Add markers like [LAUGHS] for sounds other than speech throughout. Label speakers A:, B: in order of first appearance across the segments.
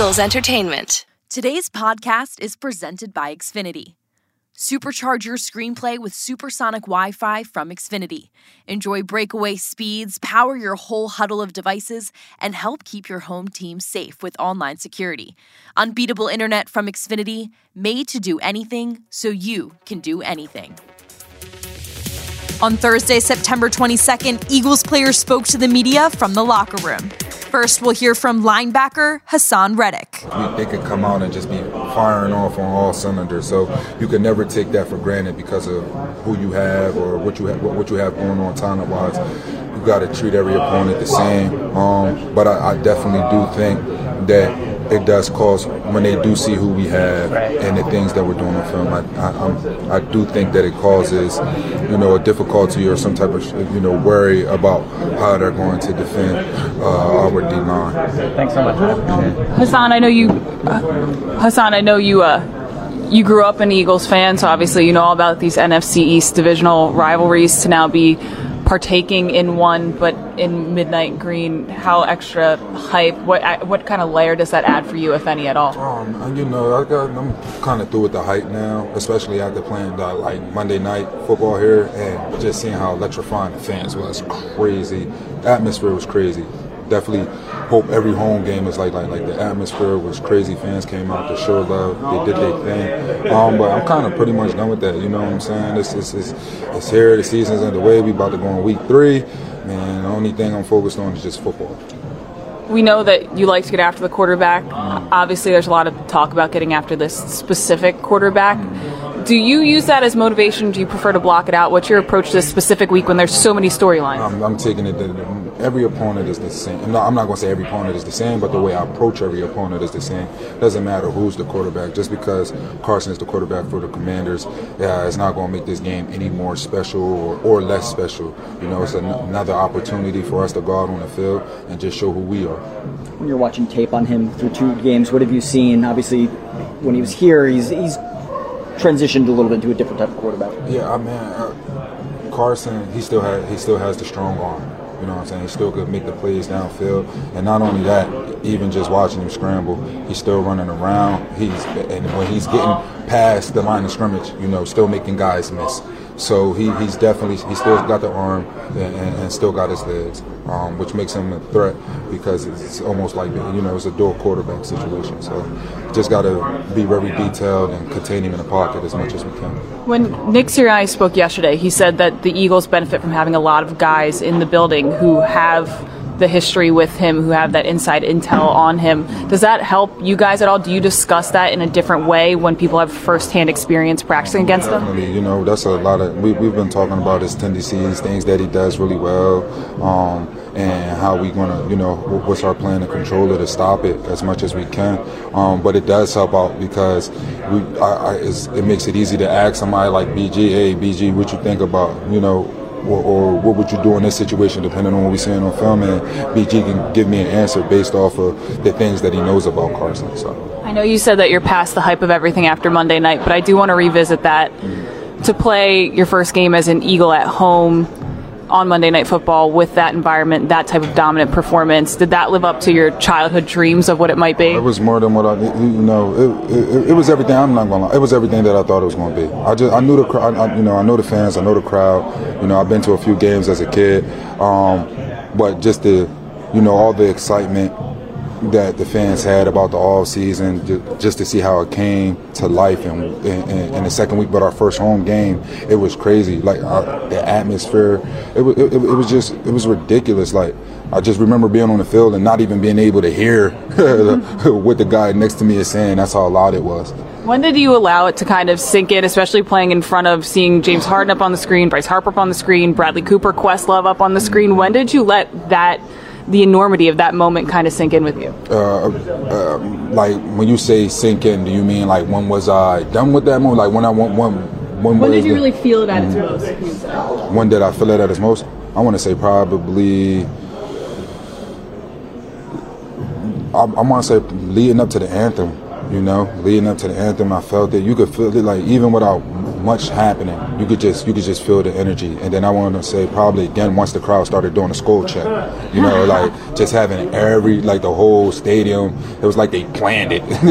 A: Eagles Entertainment.
B: Today's podcast is presented by Xfinity. Supercharge your screenplay with supersonic Wi Fi from Xfinity. Enjoy breakaway speeds, power your whole huddle of devices, and help keep your home team safe with online security. Unbeatable internet from Xfinity, made to do anything so you can do anything. On Thursday, September 22nd, Eagles players spoke to the media from the locker room. First, we'll hear from linebacker Haason Reddick.
C: They could come out and just be firing off on all cylinders, so you can never take that for granted because of who you have or what you have, what you have going on talent-wise. You got to treat every opponent the same. Um, but I, I definitely do think that it does cause when they do see who we have and the things that we're doing on film. I, I, I, do think that it causes, you know, a difficulty or some type of you know worry about how they're going to defend uh, our D line.
D: Thanks so much, Haason. I know you, uh, Haason. I know you. Uh, you grew up an Eagles fan, so obviously you know all about these NFC East divisional rivalries. To now be partaking in one, but in Midnight Green, how extra hype? What what kind of layer does that add for you, if any at all?
C: Um, you know, I got, I'm kind of through with the hype now, especially after playing the, like Monday night football here and just seeing how electrifying the fans was crazy. The atmosphere was crazy definitely hope every home game is like like like the atmosphere was crazy. Fans came out to show love. They did their thing. Um, but I'm kind of pretty much done with that. You know what I'm saying? It's it's, it's, it's here. The season's underway. We about to go on week three. and the only thing I'm focused on is just football.
D: We know that you like to get after the quarterback. Obviously, there's a lot of talk about getting after this specific quarterback. Do you use that as motivation? Do you prefer to block it out? What's your approach this specific week when there's so many storylines?
C: I'm, I'm, taking it that every opponent is the same. I'm not, I'm not going to say every opponent is the same, but the way I approach every opponent is the same. Doesn't matter who's the quarterback. Just because Carson is the quarterback for the Commanders, yeah, it's not going to make this game any more special or, or less special. You know, it's an, another opportunity for us to go out on the field and just show who we are.
E: When you're watching tape on him through two games, what have you seen? Obviously, when he was here, he's he's transitioned a little bit to a different type of quarterback.
C: Yeah, I mean, uh, Carson, he still has he still has the strong arm. You know what I'm saying? He still could make the plays downfield. And not only that, even just watching him scramble, he's still running around. He's and when he's getting past the line of scrimmage, you know, still making guys miss. So he, he's definitely he still got the arm and, and still got his legs, um, which makes him a threat because it's almost like you know it's a dual quarterback situation. So just got to be very detailed and contain him in the pocket as much as we can.
D: When Nick Sirianni spoke yesterday, he said that the Eagles benefit from having a lot of guys in the building who have the history with him, who have that inside intel on him. Does that help you guys at all? Do you discuss that in a different way when people have firsthand experience practicing against them?
C: You know, that's a lot of, we, have been talking about his tendencies, things that he does really well, um, and how we going to, you know, what's our plan to control it, to stop it as much as we can. Um, but it does help out because we, I, I, it makes it easy to ask somebody like BG, hey, BG, what you think about, you know, or, or, what would you do in this situation, depending on what we're seeing on film. And BG can give me an answer based off of the things that he knows about Carson. So
D: I know you said that you're past the hype of everything after Monday night, but I do want to revisit that. Mm-hmm. To play your first game as an Eagle at home on Monday Night Football with that environment, that type of dominant performance? Did that live up to your childhood dreams of what it might be?
C: It was more than what I, you know, it, it, it was everything. I'm not gonna lie, it was everything that I thought it was to be. I just, I knew the crowd, you know, I know the fans, I know the crowd. You know, I've been to a few games as a kid, um, but just the, you know, all the excitement that the fans had about the all season, just to see how it came to life in, in, the second week. But our first home game, it was crazy. Like our, the atmosphere, it, it, it, was just it was ridiculous. Like I just remember being on the field and not even being able to hear [LAUGHS] what the guy next to me is saying. That's how loud it was.
D: When did you allow it to kind of sink in, especially playing in front of seeing James Harden up on the screen, Bryce Harper up on the screen, Bradley Cooper, Questlove up on the screen? When did you let that the enormity of that moment kind of sink in with you?
C: Uh, uh, like when you say sink in, do you mean like when was I done with that moment? Like when I went when
D: when, when did you really feel it at its most?
C: When did I feel it at its most? I want to say probably. I, I want to say leading up to the anthem. You know, leading up to the anthem, I felt that you could feel it. Like even without much happening. You could just you could just feel the energy. And then I want to say probably again once the crowd started doing the skull check, you know, like just having every like the whole stadium. It was like they planned it. [LAUGHS]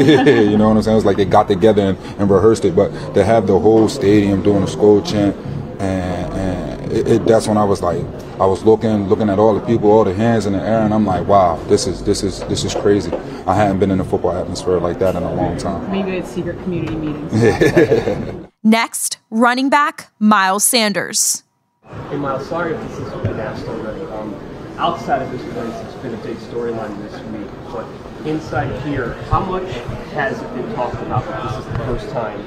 C: you know what I'm saying? It was like they got together and, and rehearsed it. But to have the whole stadium doing the skull chant and, and it, it, that's when I was like I was looking, looking at all the people, all the hands in the air, and I'm like, wow, this is this is this is crazy. I hadn't been in a football atmosphere like that in a long time.
D: Maybe it's secret community meetings. [LAUGHS]
B: Next, running back Miles Sanders.
A: Hey, Miles, sorry if this has been asked already. Um, outside of this race, it's been a big storyline this week, but inside here, how much has it been talked about that this is the first time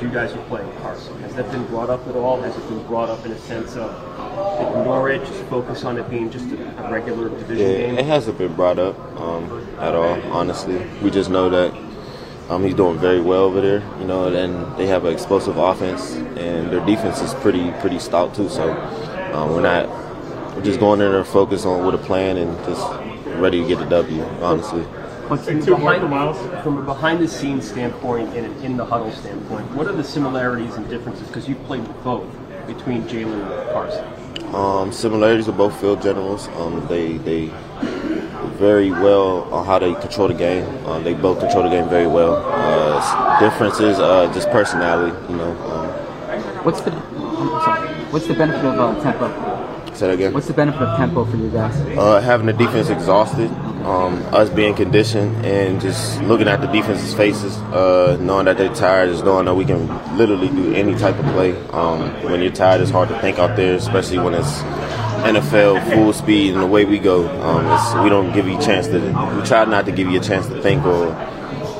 A: you guys are playing Carson? Has that been brought up at all? Has it been brought up in a sense of ignore it, just focus on it being just a, a regular division
F: Yeah,
A: game?
F: it hasn't been brought up um, at all. Honestly, we just know that um, he's doing very well over there. You know, and they have an explosive offense, and their defense is pretty pretty stout too. So um, we're not we're just going in there focused on with a plan and just ready to get the W. Honestly.
A: But from, behind, from a behind the scenes standpoint and an in the huddle standpoint, what are the similarities and differences? Because you've played with both between Jalen and Carson.
F: Um, similarities of both field generals. Um, they they very well on how they control the game. Um, they both control the game very well. Uh, differences, uh, just personality. You know. Um,
E: What's the sorry, what's the benefit of uh, tempo?
F: say that again.
E: What's the benefit of tempo for you guys?
F: uh, having the defense exhausted, um, us being conditioned, and just looking at the defense's faces, uh, knowing that they're tired, just knowing that we can literally do any type of play. Um, when you're tired, it's hard to think out there, especially when it's NFL full speed and the way we go. Um, it's, we don't give you a chance to. We try not to give you a chance to think or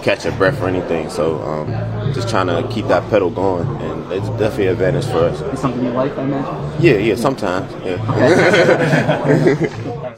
F: catch your breath or anything. So um, just trying to keep that pedal going, and it's definitely an advantage for us.
E: Is something you like, I imagine?
F: Yeah, yeah, sometimes. Yeah.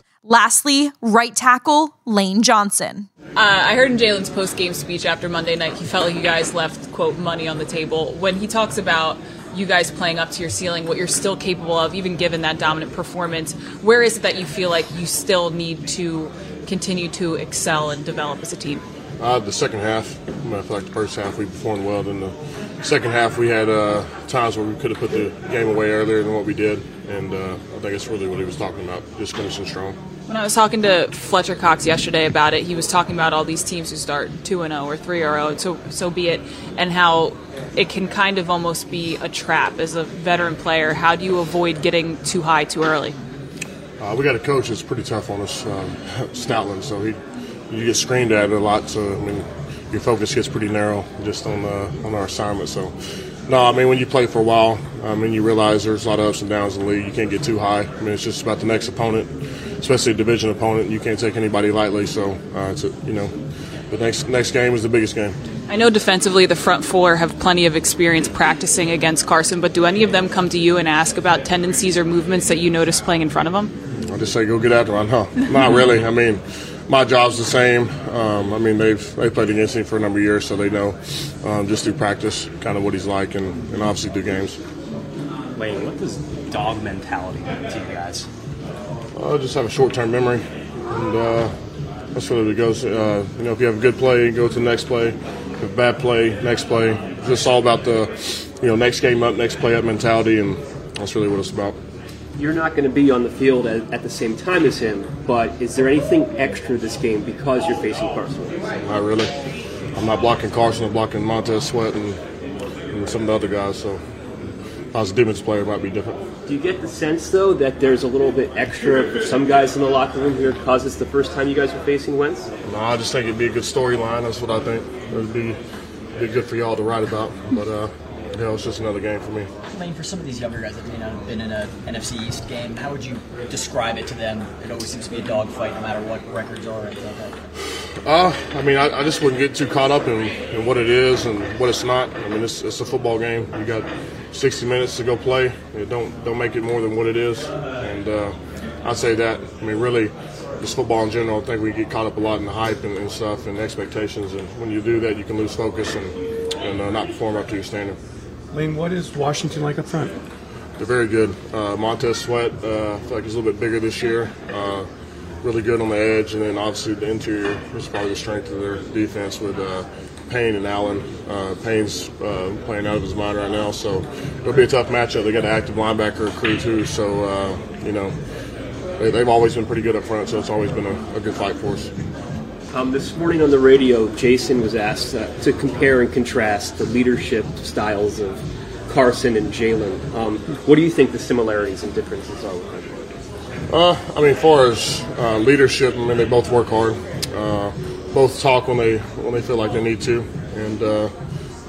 F: [LAUGHS]
B: Lastly, right tackle Lane Johnson.
D: Uh, I heard in Jalen's post game speech after Monday night, he felt like you guys left, quote, money on the table. When he talks about you guys playing up to your ceiling, what you're still capable of, even given that dominant performance, where is it that you feel like you still need to continue to excel and develop as a team?
G: Uh, the second half, I, mean, I feel like the first half we performed well. Then the second half we had uh, times where we could have put the game away earlier than what we did, and uh, I think it's really what he was talking about, just finishing strong.
D: When I was talking to Fletcher Cox yesterday about it, he was talking about all these teams who start 2 and 0 or 3 or 0, so so be it, and how it can kind of almost be a trap as a veteran player. How do you avoid getting too high too early?
G: Uh, we got a coach that's pretty tough on us, um, [LAUGHS] Stoutland, so he you get screened at a lot. So I mean, your focus gets pretty narrow just on uh, on our assignment. So no, I mean when you play for a while, I mean you realize there's a lot of ups and downs in the league. You can't get too high. I mean it's just about the next opponent, especially a division opponent. You can't take anybody lightly. So uh, it's a, you know the next next game is the biggest game.
D: I know defensively the front four have plenty of experience practicing against Carson, but do any of them come to you and ask about tendencies or movements that you notice playing in front of them?
G: I just say go get after him. No, not really. I mean, my job's the same. Um, I mean, they've they played against him for a number of years, so they know um, just through practice kind of what he's like, and, and obviously through games.
H: Lane, what does dog mentality mean to you guys?
G: Uh, just have a short-term memory, and uh, that's really what it goes. Uh, you know, if you have a good play, go to the next play. If you have a bad play, next play. It's just all about the, you know, next game up, next play up mentality, and that's really what it's about.
A: You're not going to be on the field at, at the same time as him, but is there anything extra this game because you're facing Carson?
G: Not really. I'm not blocking Carson. I'm blocking Montez Sweat and, and some of the other guys. So, I was a defense player, it might be different.
A: Do you get the sense, though, that there's a little bit extra for some guys in the locker room here because it's the first time you guys are facing Wentz?
G: No, I just think it'd be a good storyline. That's what I think. It'd be be good for y'all to write about. But uh, you know, it's just another game for me.
I: I mean, for some of these younger guys that may not have been in an NFC East game, how would you describe it to them? It always seems to be a dogfight, no matter what records are. or anything like that.
G: Uh, I mean, I, I just wouldn't get too caught up in, in what it is and what it's not. I mean, it's, it's a football game. You got 60 minutes to go play. You don't don't make it more than what it is. And uh, I'd say that. I mean, really, just football in general. I think we get caught up a lot in the hype and, and stuff and expectations. And when you do that, you can lose focus and, and uh, not perform up to your standard.
J: Lane, what is Washington like up front?
G: They're very good. Uh, Montez Sweat, uh, I feel like he's a little bit bigger this year. Uh, really good on the edge, and then obviously the interior is of the strength of their defense with uh, Payne and Allen. Uh, Payne's uh, playing out of his mind right now, so it'll be a tough matchup. They got an active linebacker crew too, so uh, you know they, have always been pretty good up front. So it's always been a, a good fight for us.
A: Um, this morning on the radio, Jason was asked uh, to compare and contrast the leadership styles of Carson and Jalen. Um, what do you think the similarities and differences are with them?
G: Uh, I mean, as far as uh, leadership, I mean, they both work hard. Uh, both talk when they when they feel like they need to, and uh,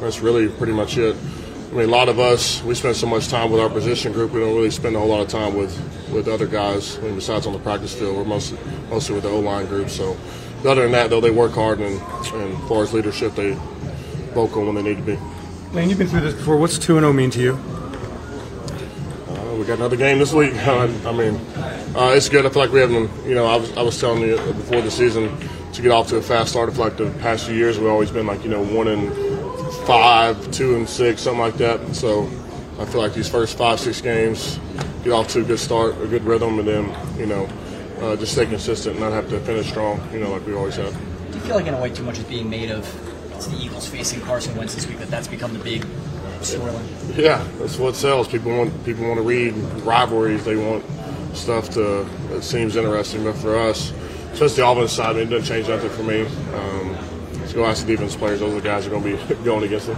G: that's really pretty much it. I mean, a lot of us we spend so much time with our position group. We don't really spend a whole lot of time with, with other guys. I mean, besides on the practice field, we're mostly mostly with the O line group. So, other than that, though, they work hard, and, and as far as leadership, they vocal when they need to be.
J: Lane, you've been through this before. What's two and zero oh mean to you?
G: Uh, we got another game this week. [LAUGHS] I mean, uh, it's good. I feel like we haven't. You know, I was I was telling you before the season to get off to a fast start. I feel like the past few years we've always been like you know one and five, two and six, something like that. So I feel like these first five, six games get off to a good start, a good rhythm, and then you know uh, just stay consistent and not have to finish strong. You know, like we always have.
I: Do you feel like in a way too much is being made of it's the Eagles facing Carson Wentz this week that that's become the big storyline?
G: Yeah, that's what sells. People want people want to read rivalries. They want stuff to that seems interesting. But for us, especially the offensive side, it doesn't change nothing for me. Um, let's go ask the defense players; those are the guys that are going to be [LAUGHS] going against them.